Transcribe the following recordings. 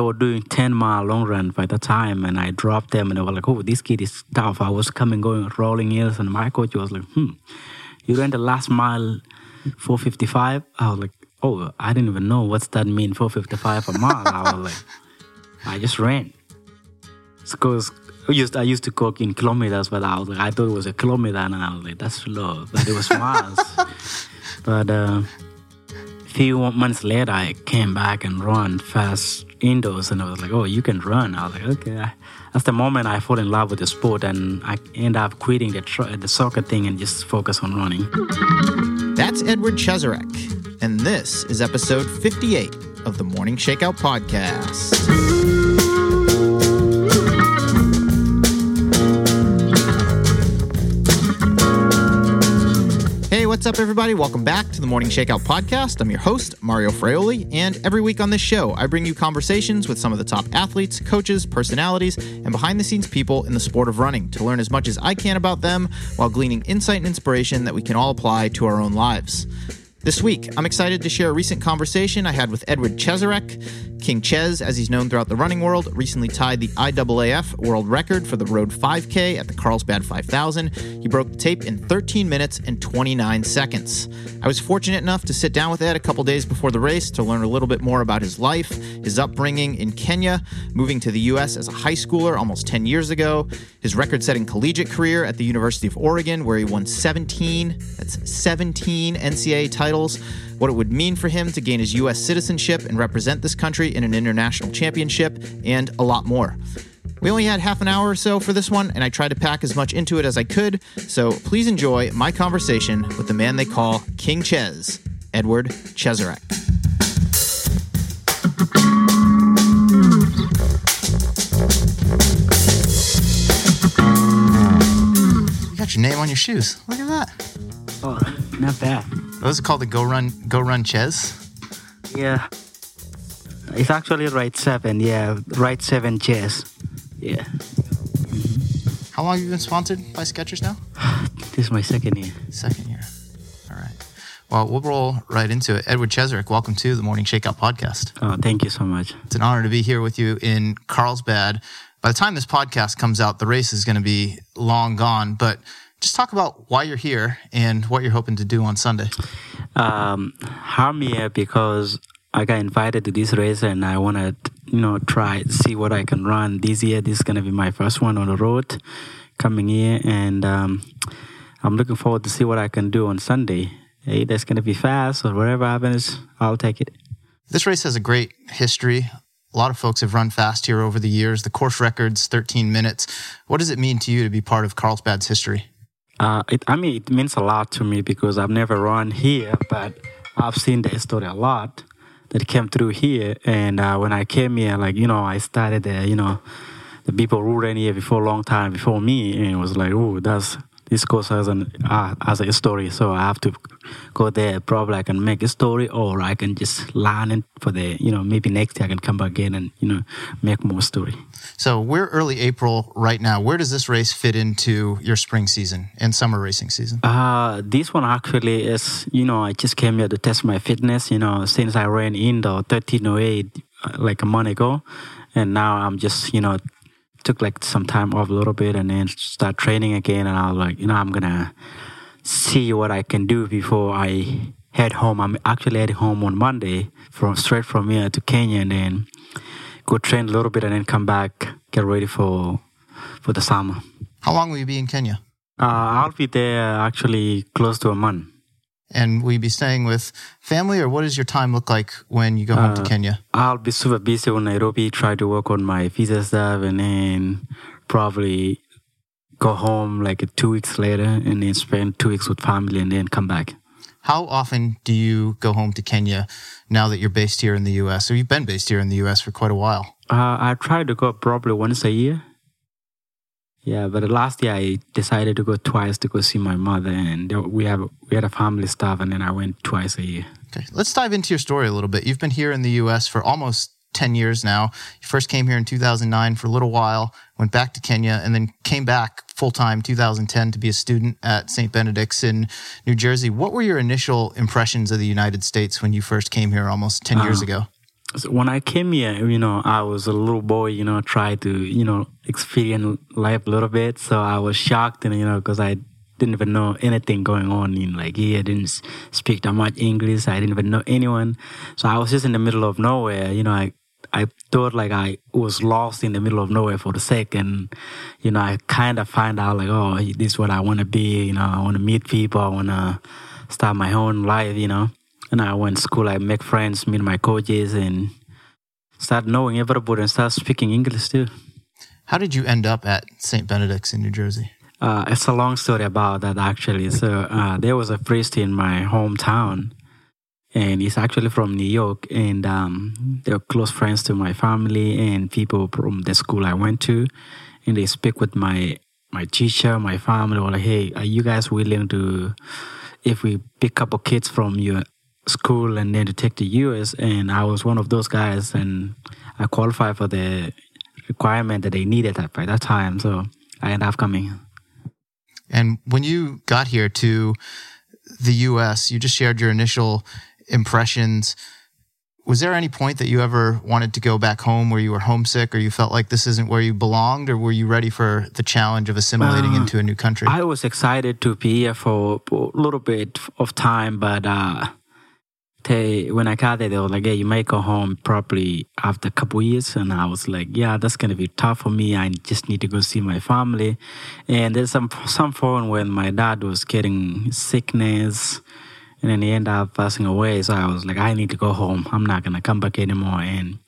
they were doing 10 mile long run by the time and I dropped them and they were like, oh, this kid is tough. I was coming, going, rolling hills. And my coach was like, hmm, you ran the last mile 455? I was like, oh, I didn't even know what's that mean, 455 a mile. I was like, I just ran. Because I used, I used to cook in kilometers, but I was like, I thought it was a kilometer and I was like, that's slow. But it was miles. but, uh, few months later, I came back and ran fast indoors, and I was like, "Oh, you can run." I was like, "Okay." That's the moment I fall in love with the sport, and I end up quitting the tr- the soccer thing and just focus on running. That's Edward Cheserek, and this is episode 58 of the Morning Shakeout podcast. What's up, everybody? Welcome back to the Morning Shakeout podcast. I'm your host, Mario Fraioli, and every week on this show, I bring you conversations with some of the top athletes, coaches, personalities, and behind the scenes people in the sport of running to learn as much as I can about them while gleaning insight and inspiration that we can all apply to our own lives. This week, I'm excited to share a recent conversation I had with Edward Cheserek. King Ches, as he's known throughout the running world, recently tied the IAAF world record for the Road 5K at the Carlsbad 5000. He broke the tape in 13 minutes and 29 seconds. I was fortunate enough to sit down with Ed a couple days before the race to learn a little bit more about his life, his upbringing in Kenya, moving to the U.S. as a high schooler almost 10 years ago, his record setting collegiate career at the University of Oregon, where he won 17, that's 17 NCAA titles what it would mean for him to gain his U.S. citizenship and represent this country in an international championship, and a lot more. We only had half an hour or so for this one, and I tried to pack as much into it as I could, so please enjoy my conversation with the man they call King Ches, Edward Cheserek. You got your name on your shoes. Look at that. Oh, not bad. Is it called? The Go Run Go Run Ches? Yeah. It's actually right seven. Yeah, right seven Ches. Yeah. How long have you been sponsored by Skechers now? this is my second year. Second year. All right. Well, we'll roll right into it. Edward Cheserek, welcome to the Morning Shakeout podcast. Oh, thank you so much. It's an honor to be here with you in Carlsbad. By the time this podcast comes out, the race is going to be long gone, but just talk about why you're here and what you're hoping to do on Sunday. Um, I'm here because I got invited to this race and I want to, you know, try to see what I can run this year. This is going to be my first one on the road coming here, and um, I'm looking forward to see what I can do on Sunday. Hey, that's going to be fast or whatever happens, I'll take it. This race has a great history. A lot of folks have run fast here over the years. The course record's 13 minutes. What does it mean to you to be part of Carlsbad's history? Uh, it, I mean, it means a lot to me because I've never run here, but I've seen the story a lot that came through here. And uh, when I came here, like, you know, I started there, you know, the people ran here before a long time before me, and it was like, oh, that's this course has an uh, as a story. So I have to go there. Probably I can make a story, or I can just learn it for the you know maybe next year I can come back again and you know make more story. So we're early April right now. Where does this race fit into your spring season and summer racing season? Uh, this one actually is you know I just came here to test my fitness. You know since I ran in the 1308 uh, like a month ago, and now I'm just you know took like some time off a little bit and then start training again. And I was like, you know, I'm gonna see what I can do before I head home. I'm actually heading home on Monday from straight from here to Kenya and then go train a little bit and then come back, get ready for for the summer. How long will you be in Kenya? Uh, I'll be there actually close to a month. And will you be staying with family, or what does your time look like when you go home to uh, Kenya? I'll be super busy in Nairobi, try to work on my visa stuff, and then probably go home like two weeks later, and then spend two weeks with family, and then come back. How often do you go home to Kenya now that you're based here in the U.S.? So you've been based here in the U.S. for quite a while. Uh, I try to go probably once a year. Yeah, but last year I decided to go twice to go see my mother, and we have we had a family stuff, and then I went twice a year. Okay, let's dive into your story a little bit. You've been here in the U.S. for almost 10 years now. You first came here in 2009 for a little while, went back to Kenya, and then came back full time 2010 to be a student at St. Benedict's in New Jersey. What were your initial impressions of the United States when you first came here almost 10 uh, years ago? So when I came here, you know, I was a little boy, you know, try to, you know, experience life a little bit. So I was shocked, and you know, because I didn't even know anything going on in like here. I didn't speak that much English. I didn't even know anyone. So I was just in the middle of nowhere. You know, I I thought like I was lost in the middle of nowhere for the second. You know, I kind of find out like, oh, this is what I want to be. You know, I want to meet people. I want to start my own life. You know, and I went to school. I make friends, meet my coaches, and start knowing everybody and start speaking English too. How did you end up at St. Benedict's in New Jersey? Uh, it's a long story about that actually. So uh, there was a priest in my hometown, and he's actually from New York, and um, they're close friends to my family and people from the school I went to, and they speak with my my teacher, my family, were like, "Hey, are you guys willing to, if we pick up a kids from your school and then to take the US?" And I was one of those guys, and I qualified for the requirement that they needed at by that time, so I ended up coming. And when you got here to the US, you just shared your initial impressions. Was there any point that you ever wanted to go back home where you were homesick or you felt like this isn't where you belonged or were you ready for the challenge of assimilating uh, into a new country? I was excited to be here for a little bit of time, but uh, they when I got there, they were like, "Yeah, you may go home probably after a couple years." And I was like, "Yeah, that's gonna be tough for me. I just need to go see my family." And there's some some point when my dad was getting sickness, and then he ended up passing away. So I was like, "I need to go home. I'm not gonna come back anymore." And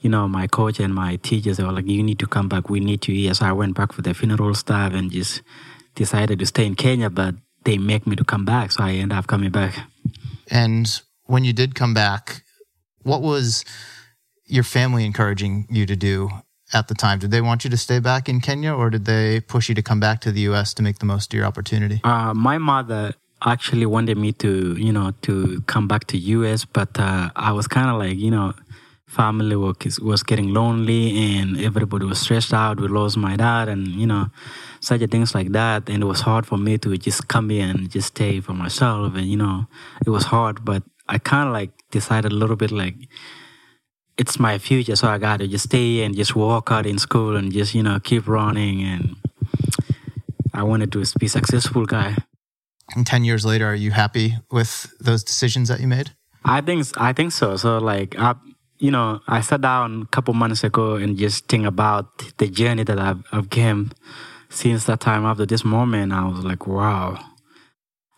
you know, my coach and my teachers they were like, "You need to come back. We need you here." So I went back for the funeral stuff and just decided to stay in Kenya, but they make me to come back. So I ended up coming back. And when you did come back, what was your family encouraging you to do at the time? Did they want you to stay back in Kenya or did they push you to come back to the US to make the most of your opportunity? Uh, my mother actually wanted me to, you know, to come back to US, but uh, I was kind of like, you know, family was, was getting lonely and everybody was stressed out. We lost my dad and, you know, such things like that. And it was hard for me to just come here and just stay for myself. And, you know, it was hard, but I kind of like decided a little bit like it's my future, so I got to just stay and just walk out in school and just you know keep running. And I wanted to be successful guy. And ten years later, are you happy with those decisions that you made? I think I think so. So like I, you know, I sat down a couple months ago and just think about the journey that I've, I've came since that time after this moment. I was like, wow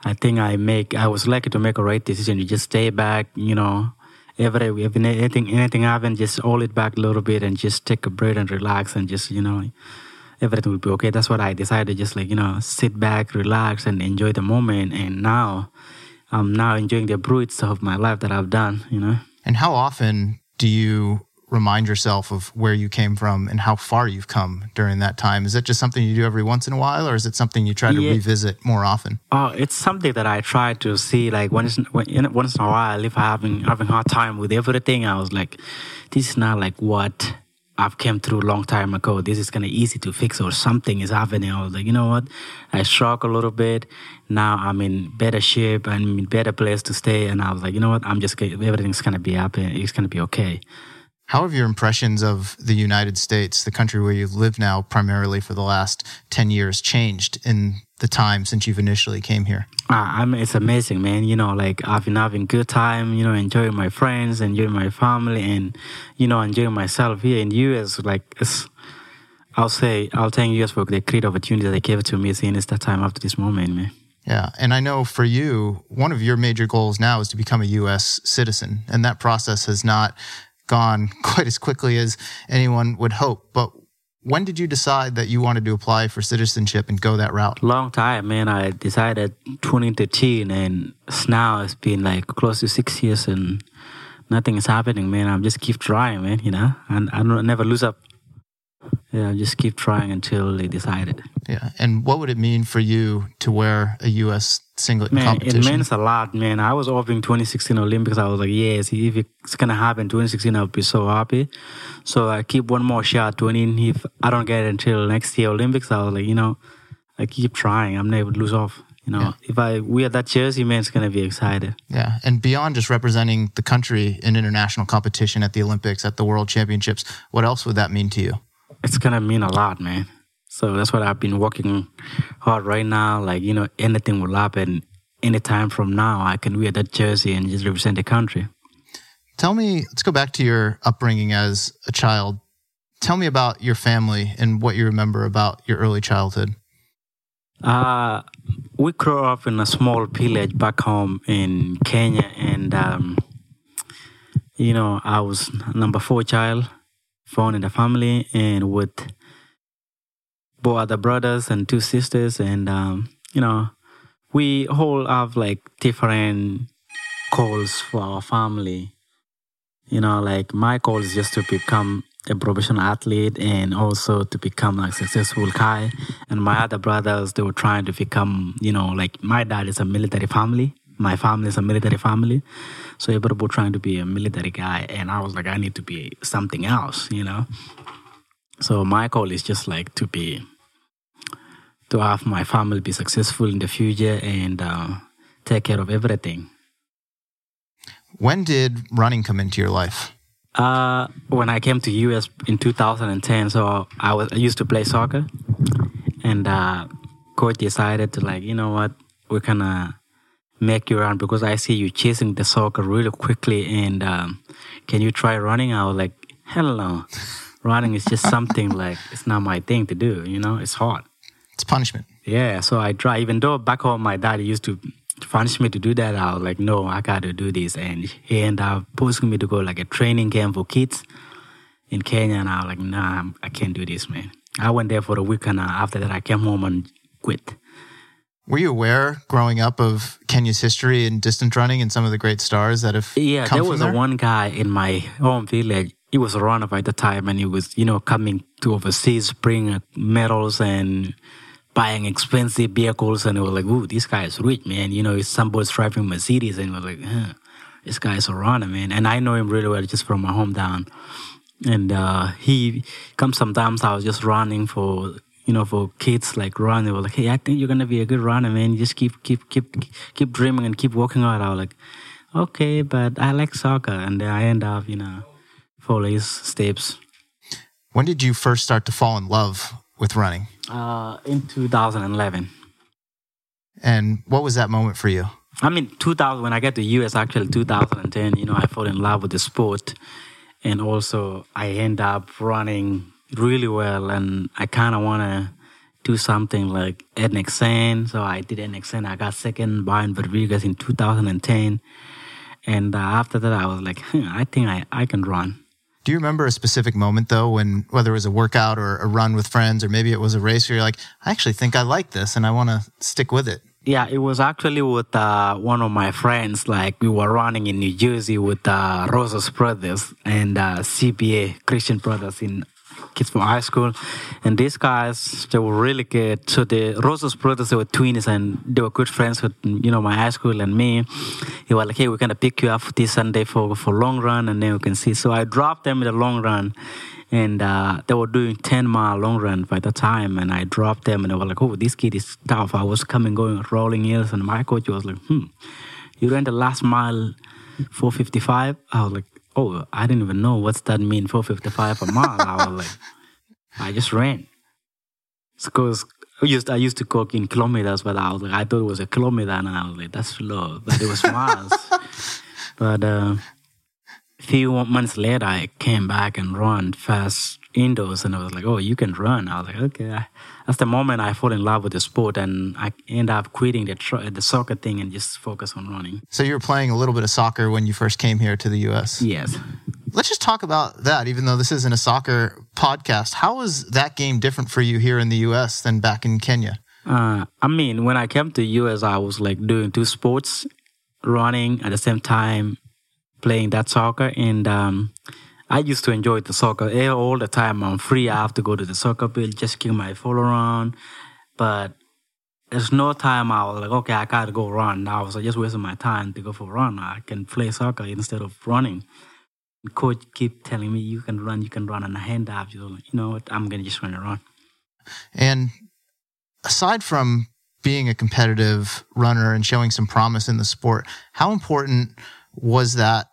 I think I make I was lucky to make a right decision. You just stay back, you know. Every if anything anything happen, just hold it back a little bit and just take a breath and relax and just you know everything will be okay. That's what I decided. Just like you know, sit back, relax, and enjoy the moment. And now I'm now enjoying the fruits of my life that I've done. You know. And how often do you remind yourself of where you came from and how far you've come during that time? Is that just something you do every once in a while, or is it something you try to yeah. revisit more often? Oh, it's something that I try to see like once once in a while. If I having having hard time with everything, I was like, this is not like what I've came through a long time ago. This is kind of easy to fix, or something is happening. I was like, you know what? I struggle a little bit. Now I'm in better shape. I'm in better place to stay. And I was like, you know what? I'm just everything's gonna be happy. It's gonna be okay. How have your impressions of the United States, the country where you've lived now primarily for the last 10 years, changed in the time since you've initially came here? Uh, I mean, it's amazing, man. You know, like I've been having good time, you know, enjoying my friends, enjoying my family, and, you know, enjoying myself here in the US. Like, I'll say, I'll thank you guys for the great opportunity they gave to me since that time after this moment, man. Yeah. And I know for you, one of your major goals now is to become a U.S. citizen. And that process has not gone quite as quickly as anyone would hope. But when did you decide that you wanted to apply for citizenship and go that route? Long time, man. I decided 2013, and now it's been like close to six years, and nothing is happening, man. I'm just keep trying, man. You know, and I don't never lose up. Yeah, just keep trying until they decide it. Yeah, and what would it mean for you to wear a U.S. singlet man, competition? It means a lot, man. I was hoping 2016 Olympics. I was like, yes, if it's gonna happen 2016, I'll be so happy. So I keep one more shot. 20. If I don't get it until next year Olympics, I was like, you know, I keep trying. I'm never to lose off. You know, Yeah. if I wear that jersey, man, it's gonna be excited. Yeah. And beyond just representing the country in international competition at the Olympics, at the World Championships, what else would that mean to you? It's gonna mean a lot, man. So that's what I've been working hard right now. Like you know, anything will happen anytime from now. I can wear that jersey and just represent the country. Tell me, let's go back to your upbringing as a child. Tell me about your family and what you remember about your early childhood. Uh, we grew up in a small village back home in Kenya, and um, you know, I was number four child, in the family, and with four other brothers and two sisters, and um, you know, we all have like different goals for our family. You know, like my goal is just to become a professional athlete and also to become like successful guy. And my other brothers, they were trying to become, you know, like my dad is a military family. My family is a military family. So everybody were trying to be a military guy. And I was like, I need to be something else, you know? So my goal is just like to be, to have my family be successful in the future and uh, take care of everything. When did running come into your life? Uh, when I came to US in 2010, so I was I used to play soccer, and uh, coach decided to like, you know what, we're gonna make you run because I see you chasing the soccer really quickly, and um, can you try running? I was like, hell no, running is just something like it's not my thing to do. You know, it's hard. It's punishment. Yeah, so I try. Even though back home my dad used to punish me to do that, I was like, no, I got to do this. And he ended up pushing me to go like a training camp for kids in Kenya, and I was like, nah, I'm- can't do this, man. I went there for a week, and uh, after that, I came home and quit. Were you aware growing up of Kenya's history in distance running and some of the great stars that have Yeah, come there was there? a one guy in my home village. He was a runner at the time, and he was, you know, coming to overseas, bringing uh, medals and buying expensive vehicles. And it was like, ooh, this guy is rich, man. You know, some somebody's driving Mercedes, and was like, huh, this guy is a runner, man. And I know him really well just from my hometown. And uh, he comes sometimes. I was just running for. You know, for kids like run, they were like, "Hey, I think you're gonna be a good runner, man. Just keep, keep, keep, keep dreaming and keep working out." I was like, okay, but I like soccer, and then I end up, you know, follow his steps. When did you first start to fall in love with running? Uh, in 2011. And what was that moment for you? I mean, 2000. When I get to US, actually 2010. You know, I fall in love with the sport, and also I end up running really well, and I kind of want to do something like NXN. So I did NXN. I got second Brian Rodriguez in 2010, and uh, after that, I was like, hmm, I think I, I can run. Do you remember a specific moment though, when whether it was a workout or a run with friends, or maybe it was a race where you're like, I actually think I like this and I want to stick with it? Yeah, it was actually with uh, one of my friends. Like we were running in New Jersey with uh, Rosas Brothers and uh, CBA Christian Brothers in kids from high school, and these guys they were really good. So the Rosas Brothers they were twins and they were good friends with you know my high school and me. He was like, "Hey, we're gonna pick you up this Sunday for for long run, and then we can see." So I dropped them in the long run. And uh, they were doing 10 mile long run by the time, and I dropped them, and they were like, "Oh, this kid is tough." I was coming, going, rolling hills, and my coach was like, "Hmm, you ran the last mile 455." I was like, "Oh, I didn't even know what's that mean 455 a mile." I was like, "I just ran." Because I used I used to cook in kilometers, but I was like, I thought it was a kilometer, and I was like, "That's slow," but it was miles. but uh, few months later, I came back and ran fast indoors, and I was like, "Oh, you can run." I was like, "Okay." That's the moment I fall in love with the sport, and I end up quitting the tr- the soccer thing and just focus on running. So you were playing a little bit of soccer when you first came here to the U.S. Yes. Let's just talk about that, even though this isn't a soccer podcast. How was that game different for you here in the U.S. than back in Kenya? Uh, I mean, when I came to US, I was like doing two sports, running at the same time, playing that soccer, and um, I used to enjoy the soccer all the time. I'm free. I have to go to the soccer field, just kick my fall around, but there's no time I was like, okay, I gotta go run. I was just wasting my time to go for a run. I can play soccer instead of running. Coach keep telling me you can run, you can run, and I hand up. You know what? I'm gonna just run and run. And aside from being a competitive runner and showing some promise in the sport. How important was that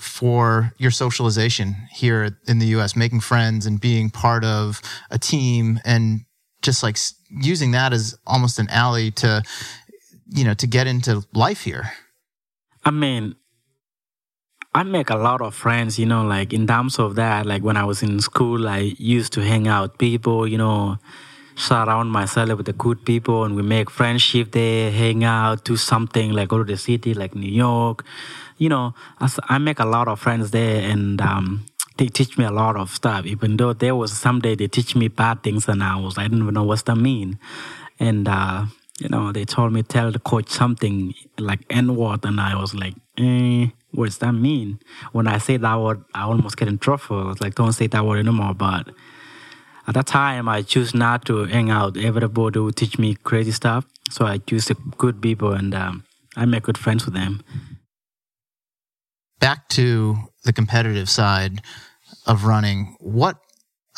for your socialization here in the US, making friends and being part of a team and just like using that as almost an alley to, you know, to get into life here? I mean, I make a lot of friends, you know, like in terms of that, like when I was in school, I used to hang out people, you know, surround myself with the good people and we make friendship there, hang out, do something like go to the city like New York. You know, I make a lot of friends there and um, they teach me a lot of stuff, even though there was someday they teach me bad things and I was, I didn't even know what's that mean. And, uh, you know, they told me tell the coach something like N word, and I was like, eh, what does that mean? When I say that word, I almost get in trouble. I was like, don't say that word anymore. But at that time, I choose not to hang out. Everybody would teach me crazy stuff. So I choose the good people, and um, I make good friends with them. Back to the competitive side of running, what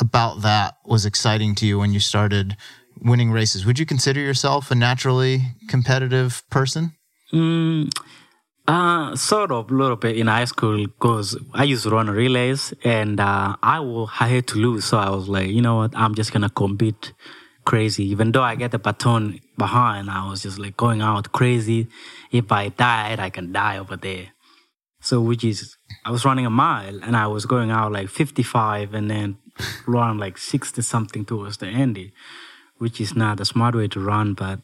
about that was exciting to you when you started winning races. Would you consider yourself a naturally competitive person? Mm, uh, sort of, a little bit in high school because I used to run relays and uh, I, will, I to lose. So I was like, you know what, I'm just going to compete crazy. Even though I get the baton behind, I was just like going out crazy. If I died, I can die over there. So, which is, I was running a mile and I was going out like 55 and then run like 60 something towards the end which is not a smart way to run, but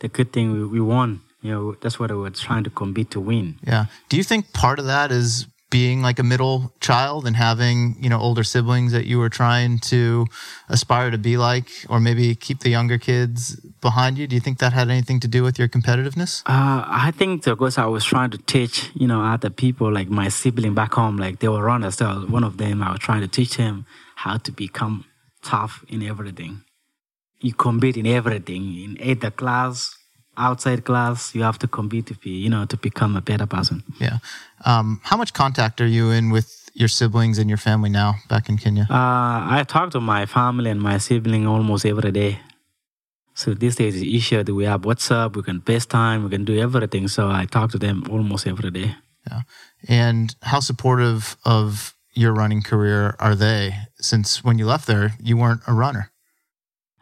the good thing we, we won. You know, that's what we were trying to compete to win. Yeah. Do you think part of that is being like a middle child and having, you know, older siblings that you were trying to aspire to be like, or maybe keep the younger kids behind you? Do you think that had anything to do with your competitiveness? Uh, I think because I was trying to teach, you know, other people, like my sibling back home, like they were runners. So one of them, I was trying to teach him how to become tough in everything you compete in everything in either class outside class you have to compete to be you know to become a better person. Yeah. Um, how much contact are you in with your siblings and your family now back in kenya? Uh, i talk to my family and my sibling almost every day. So these days it's easier that we have whatsapp we can facetime we can do everything. So i talk to them almost every day. Yeah. And how supportive of your running career are they? Since when you left there you weren't a runner.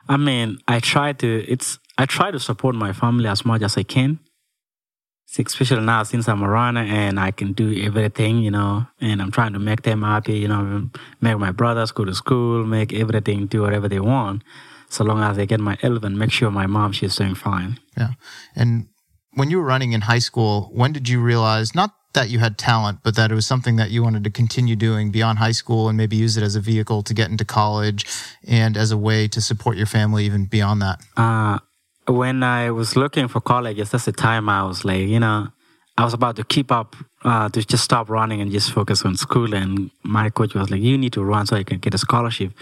I mean, I try to. It's I try to support my family as much as I can. Especially now since I'm a runner and I can do everything, you know, and I'm trying to make them happy, you know, make my brothers go to school, make everything do whatever they want, so long as they get my health and make sure my mom she's doing fine. Yeah, and when you were running in high school, when did you realize not that you had talent, but that it was something that you wanted to continue doing beyond high school and maybe use it as a vehicle to get into college and as a way to support your family even beyond that? Uh, when I was looking for colleges, that's the time I was like, you know, I was about to keep up, uh, to just stop running and just focus on school. And my coach was like, you need to run so you can get a scholarship.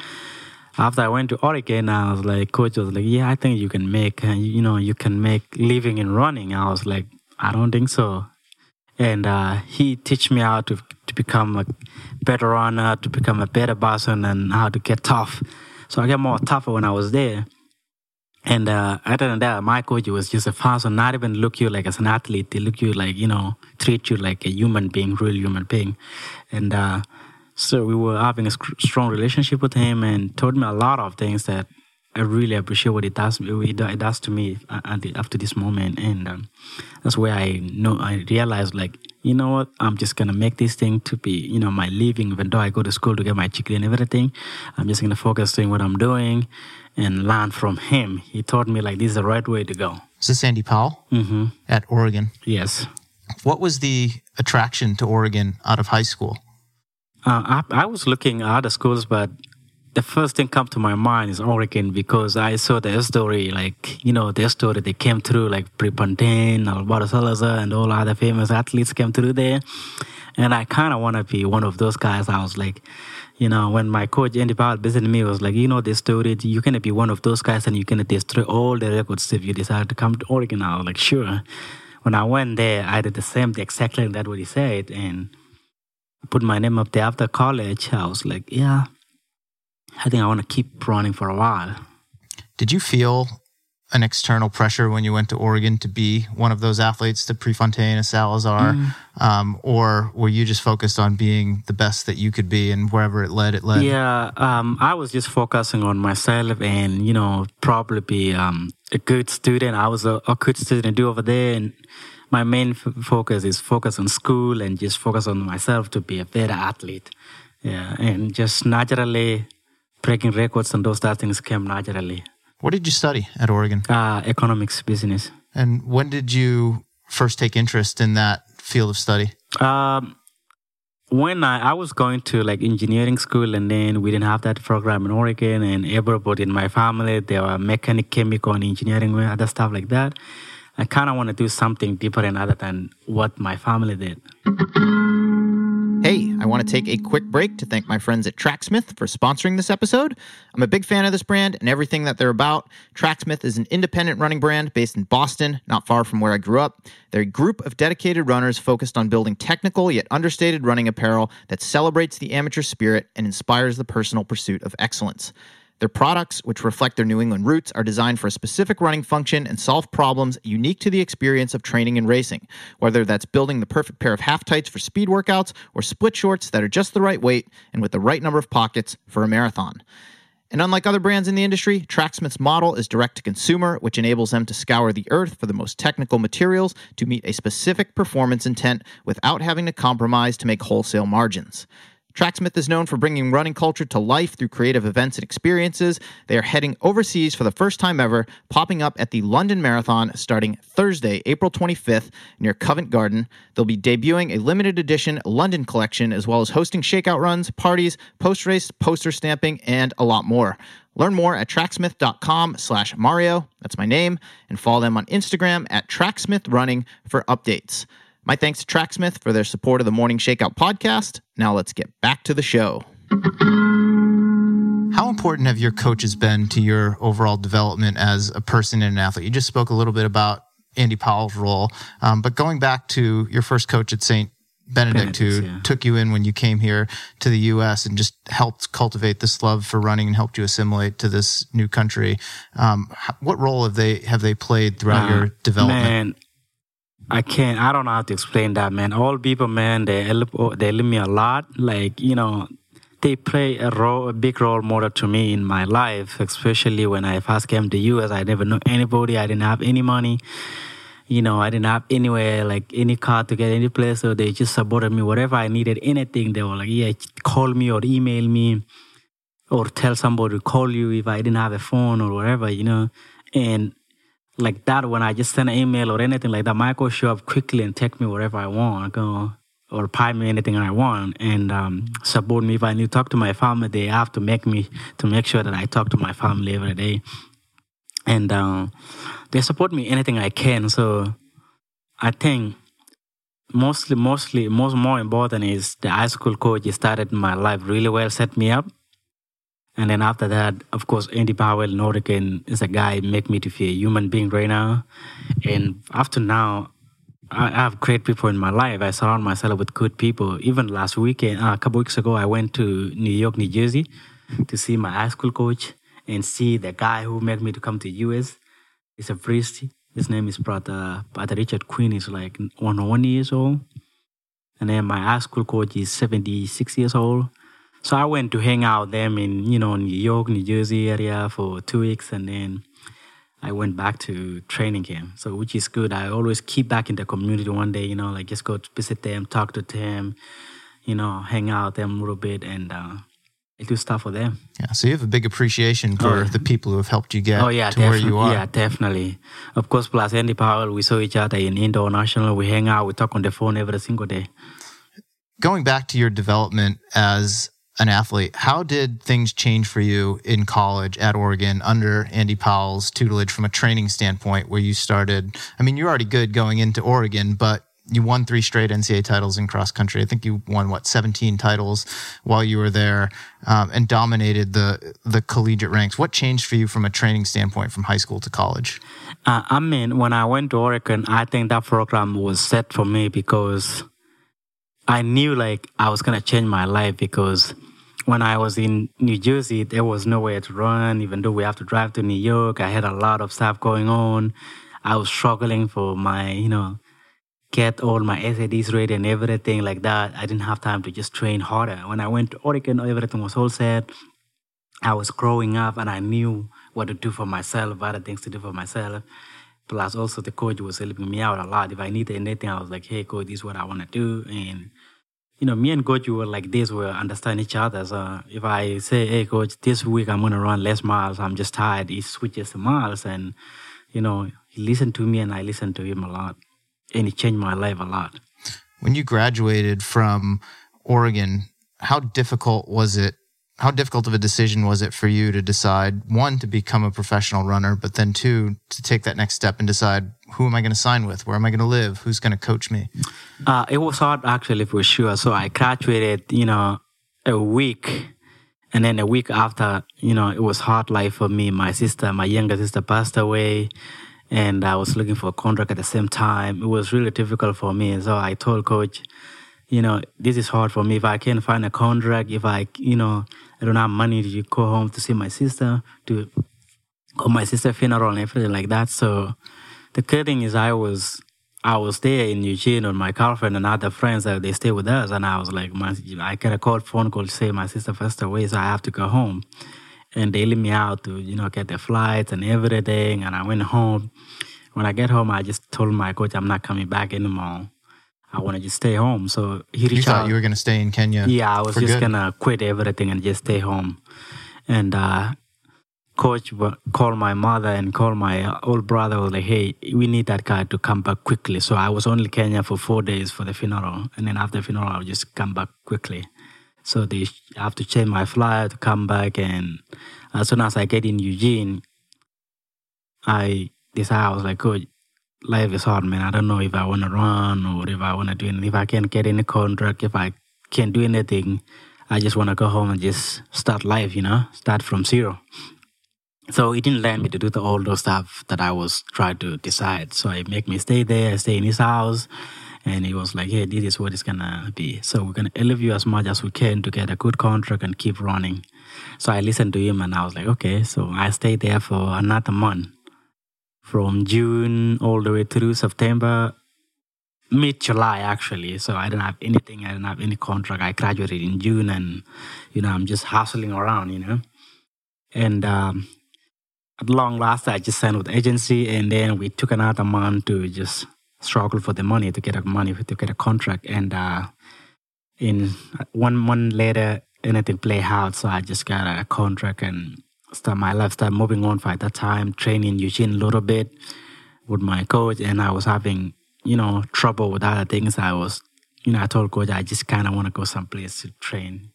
After I went to Oregon, I was like, coach was like, yeah, I think you can make, uh, you know, you can make living in running. I was like, I don't think so and uh, he teach me how to to become a better runner, to become a better person, and how to get tough. So I get more tougher when I was there. And uh, other than that, my coach was just a person, not even look you like as an athlete. They look you like, you know, treat you like a human being, real human being. And uh, so we were having a strong relationship with him and told me a lot of things that I really appreciate what it does. It does to me after this moment, and um, that's where I know I realized like you know what I'm just gonna make this thing to be you know my living. Even though I go to school to get my degree and everything, I'm just gonna focus doing what I'm doing and learn from him. He taught me like this is the right way to go. Is This is Andy Powell mm-hmm. at Oregon. Yes. What was the attraction to Oregon out of high school? Uh, I, I was looking at other schools, but the first thing come to my mind is Oregon because I saw their story, like, you know, their story, they came through, like Prefontaine, Alberto Salazar, and all other famous athletes came through there. And I kind of want to be one of those guys. I was like, you know, when my coach Andy Powell visited me, was like, you know, this story, going to be one of those guys and going to destroy all the records if you decide to come to Oregon. I was like, sure. When I went there, I did the same, exactly that what he said. And put my name up there after college. I was like, yeah, I think I want to keep running for a while. Did you feel an external pressure when you went to Oregon to be one of those athletes, to Prefontaine, a Salazar, mm. um, or were you just focused on being the best that you could be, and wherever it led, it led? Yeah, um, I was just focusing on myself, and you know, probably be um, a good student. I was a, a good student to do over there, and my main f- focus is focus on school and just focus on myself to be a better athlete. Yeah, and just naturally breaking records and those things came naturally. What did you study at Oregon? Uh, economics, business. And when did you first take interest in that field of study? Um, when I, I was going to like engineering school and then we didn't have that program in Oregon and everybody in my family, they were mechanic, chemical and engineering, other stuff like that. I kind of want to do something different other than what my family did. Hey, I want to take a quick break to thank my friends at Tracksmith for sponsoring this episode. I'm a big fan of this brand and everything that they're about. Tracksmith is an independent running brand based in Boston, not far from where I grew up. They're a group of dedicated runners focused on building technical yet understated running apparel that celebrates the amateur spirit and inspires the personal pursuit of excellence. Their products, which reflect their New England roots, are designed for a specific running function and solve problems unique to the experience of training and racing, whether that's building the perfect pair of half tights for speed workouts or split shorts that are just the right weight and with the right number of pockets for a marathon. And unlike other brands in the industry, Tracksmith's model is direct to consumer, which enables them to scour the earth for the most technical materials to meet a specific performance intent without having to compromise to make wholesale margins. Tracksmith is known for bringing running culture to life through creative events and experiences. They are heading overseas for the first time ever, popping up at the London Marathon starting Thursday, April 25th, near Covent Garden. They'll be debuting a limited edition London collection, as well as hosting shakeout runs, parties, post race, poster stamping, and a lot more. Learn more at tracksmith.com slash Mario. That's my name. And follow them on Instagram at tracksmithrunning for updates. My thanks to Tracksmith for their support of the Morning Shakeout podcast. Now let's get back to the show. How important have your coaches been to your overall development as a person and an athlete? You just spoke a little bit about Andy Powell's role, um, but going back to your first coach at St. Benedict, who yeah. took you in when you came here to the U.S. and just helped cultivate this love for running and helped you assimilate to this new country. Um, what role have they have they played throughout uh, your development? Man, I can't. I don't know how to explain that, man. All people, man, they help. Oh, they help me a lot. Like you know, they play a role, a big role model to me in my life. Especially when I first came to US, I never knew anybody. I didn't have any money. You know, I didn't have anywhere like any car to get any place. So they just supported me. Whatever I needed, anything, they were like, yeah, call me or email me, or tell somebody to call you if I didn't have a phone or whatever. You know, and like that when I just send an email or anything like that, Michael show up quickly and take me wherever I want, go or buy me anything I want and um, support me. If I need to talk to my family, they have to make me to make sure that I talk to my family every day, and uh, they support me anything I can. So I think mostly, mostly, most more important is the high school coach started my life really well, set me up and then after that, of course, Andy Powell Oregon is a guy make me to feel a human being right now. And after now, I have great people in my life. I surround myself with good people. Even last weekend, uh, a couple weeks ago, I went to New York, New Jersey to see my high school coach and see the guy who made me to come to US. He's a priest. His name is Brother, Brother Richard Quinn. He's like 101 years old. And then my high school coach is 76 years old. So I went to hang out them in, you know, New York, New Jersey area for two weeks and then I went back to training camp. So which is good. I always keep back in the community one day, you know, like just go to visit them, talk to them, you know, hang out with them a little bit and uh I do stuff for them. Yeah, so you have a big appreciation for oh, yeah. the people who have helped you get oh, yeah, to where you are. Yeah, definitely. Of course, plus Andy Powell, we saw each other in Indoor National. We hang out, we talk on the phone every single day. Going back to your development as an athlete. How did things change for you in college at Oregon under Andy Powell's tutelage from a training standpoint where you started? I mean, you're already good going into Oregon, but you won three straight NCAA titles in cross country. I think you won what 17 titles while you were there, um, and dominated the the collegiate ranks. What changed for you from a training standpoint from high school to college? Uh, I mean, when I went to Oregon, I think that program was set for me because I knew like I was gonna change my life because when I was in New Jersey, there was nowhere to run, even though we have to drive to New York. I had a lot of stuff going on. I was struggling for my, you know, get all my SATs ready and everything like that. I didn't have time to just train harder. When I went to Oregon, everything was all set. I was growing up and I knew what to do for myself, other things to do for myself. Plus, also the coach was helping me out a lot. If I needed anything, I was like, "Hey, coach, this is what I want to do." And you know, me and coach we were like this. We understand each other. So if I say, "Hey, coach, this week I'm gonna run less miles. I'm just tired," he switches the miles, and you know, he listened to me, and I listened to him a lot, and it changed my life a lot. When you graduated from Oregon, how difficult was it how difficult of a decision was it for you to decide one to become a professional runner but then two to take that next step and decide who am i going to sign with? Where am i going to live? Who's going to coach me? Uh, it was hard actually for sure. So i graduated you know a week and then a week after you know it was hard life for me. My sister my younger sister passed away and i was looking for a contract at the same time. It was really difficult for me. So i told coach you know, this is hard for me. If I can't find a contract, if I, you know, I don't have money to go home to see my sister, to go my sister funeral and everything like that. So the good thing is I was I was there in Eugene with my girlfriend and other friends that they stay with us, and I was like, my, I get a call phone call to say my sister passed away, so I have to go home, and they let me out to you know get the flights and everything, and I went home. When I get home, I just told my coach I'm not coming back anymore. I want to just stay home. So he reached you thought out. you were going to stay in Kenya. Yeah, I was just good. gonna quit everything and just stay home. And uh, coach called my mother and called my uh, old brother. Was like, "Hey, we need that guy to come back quickly." So I was only in Kenya for four days for the funeral, and then after the funeral, I'll just come back quickly. So they have to change my flight to come back, and as soon as I get in Eugene, I decided I was like, "Coach, life is hard, man. I don't know if I want to run or if I want to do anything. If I can't get any contract, if I can't do anything, I just want to go home and just start life, you know, start from zero. So it didn't let me to do the, all those stuff that I was trying to decide. So it make me stay there, stay in his house. And he was like, hey, this is what it's going to be. So we're going to elevate you as much as we can to get a good contract and keep running. So I listened to him and I was like, okay. So I stayed there for another month from June all the way through September, mid July actually. So I didn't have anything. I didn't have any contract. I graduated in June, and you know I'm just hustling around, you know. And um, at long last, I just signed with the agency, and then we took another month to just struggle for the money to get a money to get a contract. And uh, in one month later, anything play out, so I just got a contract and start my life start moving on for that time, training Eugene a little bit with my coach, and I was having you know trouble with other things. I was, you know, I told coach I just kind of want to go someplace to train.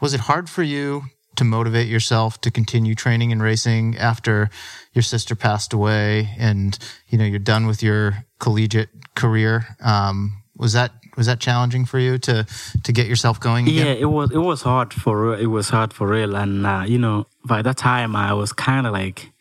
Was it hard for you to motivate yourself to continue training and racing after your sister passed away, and you know you're done with your collegiate career? Um, was that was that challenging for you to to get yourself going again? Yeah, it was it was hard for it was hard for real, and uh, you know by that time I was kind of like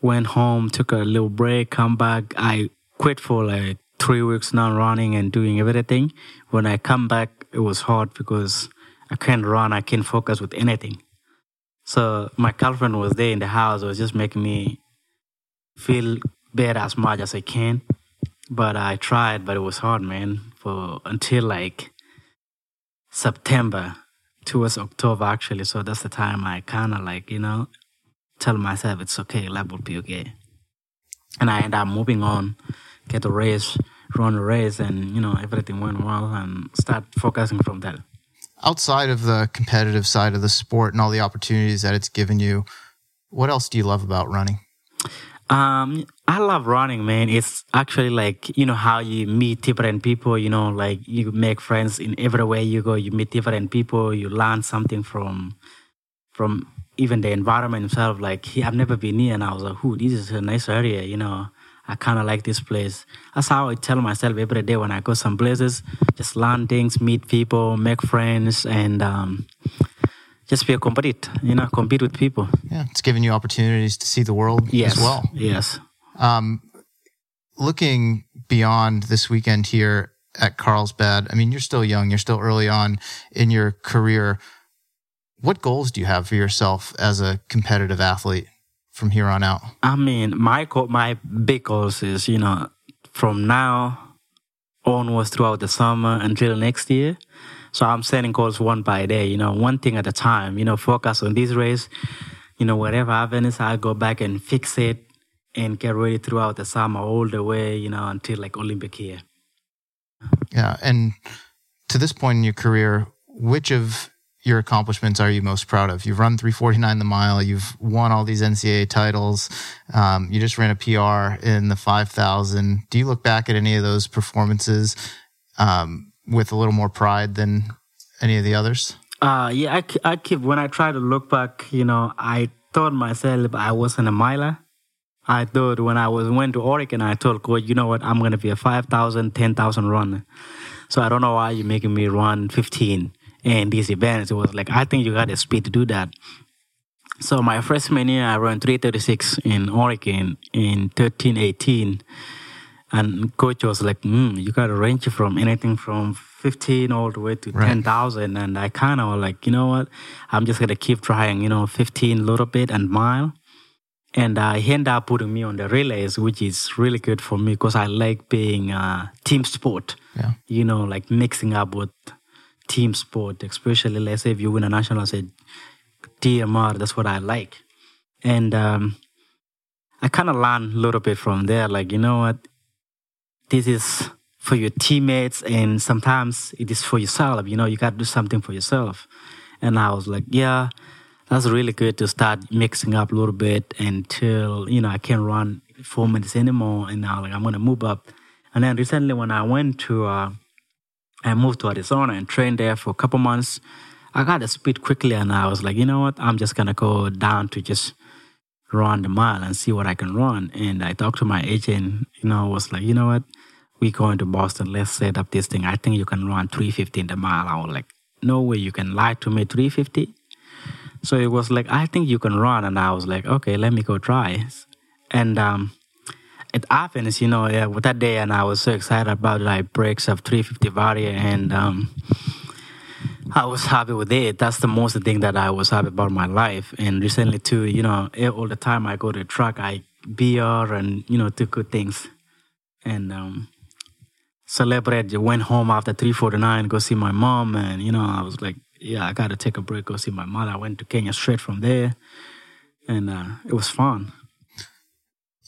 went home, took a little break, come back. I quit for like three weeks not running and doing everything. When I come back, it was hard because I can't run, I can't focus with anything. So my girlfriend was there in the house, it was just making me feel better as much as I can. But I tried, but it was hard, man. For until like September, towards October actually. So that's the time I kind of like you know tell myself it's okay, life will be okay. And I end up moving on, get a race, run a race, and you know everything went well, and start focusing from that. Outside of the competitive side of the sport and all the opportunities that it's given you, what else do you love about running? Um, I love running, man. It's actually like, you know, how you meet different people, you know, like you make friends in everywhere you go, you meet different people, you learn something from from even the environment itself. Like I've never been here and I was like, "Who? this is a nice area, you know. I kind of like this place. That's how I tell myself every day when I go some places, just learn things, meet people, make friends, and um, just be a compete, you know, compete with people. Yeah, it's giving you opportunities to see the world yes. as well. Yes. Um, looking beyond this weekend here, at Carlsbad. I mean, you're still young, you're still early on in your career. What goals do you have for yourself as a competitive athlete from here on out? I mean, my goal, my big goals is you know from now onwards throughout the summer until next year. So I'm setting goals one by day, you know, one thing at a time. You know, focus on this race. You know, whatever happens, I go back and fix it and get ready throughout the summer all the way, you know, until like Olympic year. Yeah, and to this point in your career, which of your accomplishments are you most proud of? You've run 349 the mile. You've won all these NCAA titles. Um, you just ran a PR in the 5,000. Do you look back at any of those performances um, with a little more pride than any of the others? Uh, yeah, I, I keep, when I try to look back, you know, I thought myself I wasn't a miler. I thought when I was went to Oregon, I told coach, you know what, I'm going to be a 5,000, 10,000 runner. So I don't know why you're making me run 15 and these events. It was like, I think you got the speed to do that. So my freshman year, I ran 336 in Oregon in 1318. And coach was like, mm, you got to range from anything from 15 all the way to right. 10,000. And I kind of like, you know what? I'm just going to keep trying, you know, 15 a little bit and mile. And uh, he ended up putting me on the relays, which is really good for me because I like being a team sport. Yeah. You know, like mixing up with team sport, especially let's say if you win a national, say DMR, that's what I like. And um, I kind of learned a little bit from there, like, you know what, this is for your teammates and sometimes it is for yourself, you know, you got to do something for yourself. And I was like, yeah, that's really good to start mixing up a little bit until, you know, I can't run four minutes anymore. And now, like, I'm going to move up. And then recently when I went to, uh, I moved to Arizona and trained there for a couple months. I got the speed quickly, and I was like, you know what? I'm just gonna go down to just run the mile and see what I can run. And I talked to my agent. You know, was like, you know what? We going to Boston. Let's set up this thing. I think you can run 350 in the mile. I was like, no way you can lie to me 350. So it was like, I think you can run, and I was like, okay, let me go try. And um, it happens, you know, yeah, with that day, and I was so excited about like breaks of 350 varia, and um, I was happy with it. That's the most thing that I was happy about my life. And recently too, you know, all the time I go to the truck, I beer and you know do good things, and um, celebrate. Went home after 349, go see my mom, and you know, I was like, yeah, I got to take a break, go see my mother. I went to Kenya straight from there, and uh, it was fun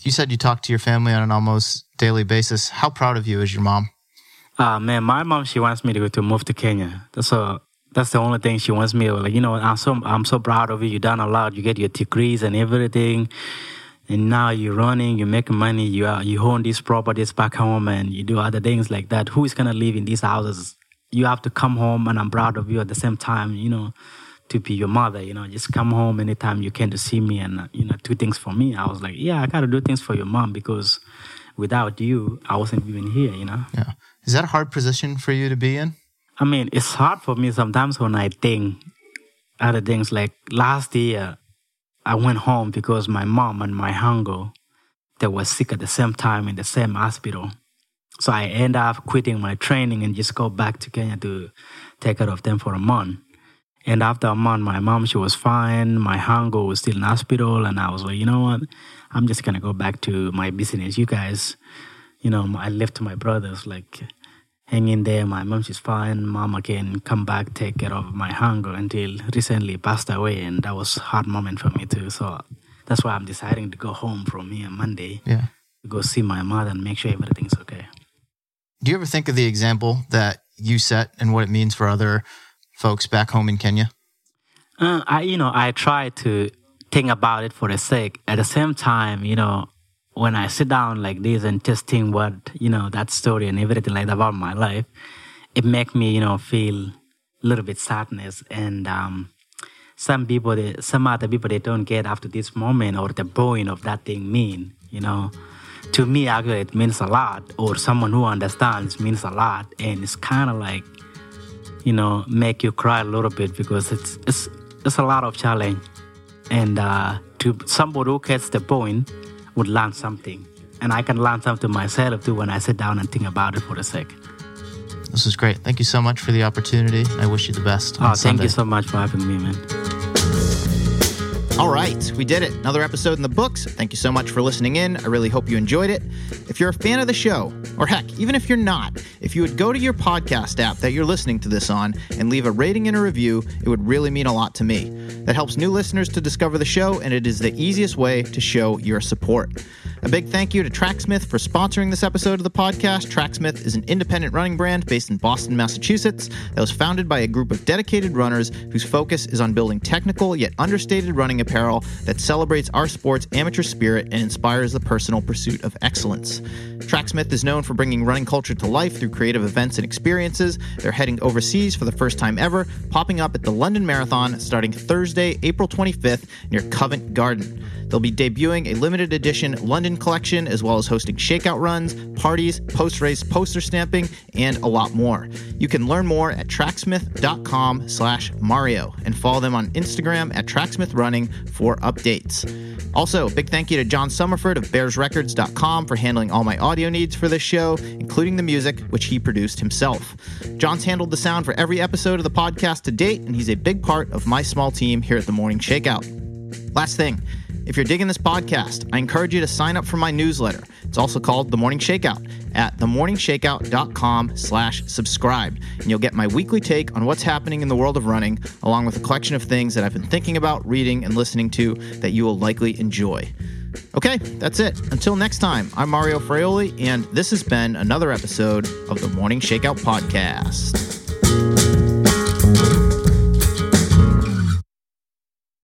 you said you talk to your family on an almost daily basis. How proud of you is your mom? Uh, man, my mom, she wants me to, go to move to Kenya. That's a, that's the only thing she wants me to, like, you know, I'm so, I'm so proud of you. You done a lot. You get your degrees and everything. And now you're running, you're making money, you are, you own these properties back home and you do other things like that. Who is going to live in these houses? You have to come home and I'm proud of you at the same time, you know to be your mother. You know, just come home anytime you can to see me and you know do things for me. I was like, yeah, I got to do things for your mom because without you, I wasn't even here. You know. Yeah. Is that a hard position for you to be in? I mean, it's hard for me sometimes when I think other things. Like last year, I went home because my mom and my uncle they were sick at the same time in the same hospital. So I end up quitting my training and just go back to Kenya to take care of them for a month. And after a month, my mom, she was fine. My uncle was still in hospital. And I was like, you know what? I'm just going to go back to my business. You guys, you know, I left my brothers, like, hang in there. My mom, she's fine. Mama can come back, take care of my uncle until recently passed away. And that was a hard moment for me, too. So that's why I'm deciding to go home from here Monday. Yeah. To go see my mother and make sure everything's okay. Do you ever think of the example that you set and what it means for other folks back home in Kenya? Uh, I, you know, I try to think about it for a sec. At the same time, you know, when I sit down like this and just think what, you know, that story and everything like that about my life, it make me, you know, feel a little bit sadness. And um, some people, they, some other people, they don't get after this moment or the point of that thing mean, you know. To me, actually, it means a lot, or someone who understands means a lot. And it's kind of like, you know, make you cry a little bit because it's it's it's a lot of challenge, and uh, to somebody who gets the point would learn something, and I can learn something myself too when I sit down and think about it for a sec. This is great. Thank you so much for the opportunity. I wish you the best. Oh, thank you so much for having me, man. All right, we did it. Another episode in the books. Thank you so much for listening in. I really hope you enjoyed it. If you're a fan of the show, or heck, even if you're not, if you would go to your podcast app that you're listening to this on and leave a rating and a review, it would really mean a lot to me. That helps new listeners to discover the show, and it is the easiest way to show your support. A big thank you to Tracksmith for sponsoring this episode of the podcast. Tracksmith is an independent running brand based in Boston, Massachusetts, that was founded by a group of dedicated runners whose focus is on building technical yet understated running apparel that celebrates our sport's amateur spirit and inspires the personal pursuit of excellence. Tracksmith is known for bringing running culture to life through creative events and experiences. They're heading overseas for the first time ever, popping up at the London Marathon starting Thursday, April 25th near Covent Garden. They'll be debuting a limited edition London collection, as well as hosting shakeout runs, parties, post race poster stamping, and a lot more. You can learn more at tracksmith.com slash Mario and follow them on Instagram at tracksmithrunning for updates. Also, a big thank you to John Summerford of bearsrecords.com for handling all my audio needs for this show, including the music, which he produced himself. John's handled the sound for every episode of the podcast to date, and he's a big part of my small team here at the Morning Shakeout. Last thing, if you're digging this podcast, I encourage you to sign up for my newsletter. It's also called The Morning Shakeout at themorningshakeout.com slash subscribe. And you'll get my weekly take on what's happening in the world of running, along with a collection of things that I've been thinking about, reading, and listening to that you will likely enjoy. Okay, that's it. Until next time, I'm Mario Fraioli, and this has been another episode of the Morning Shakeout Podcast.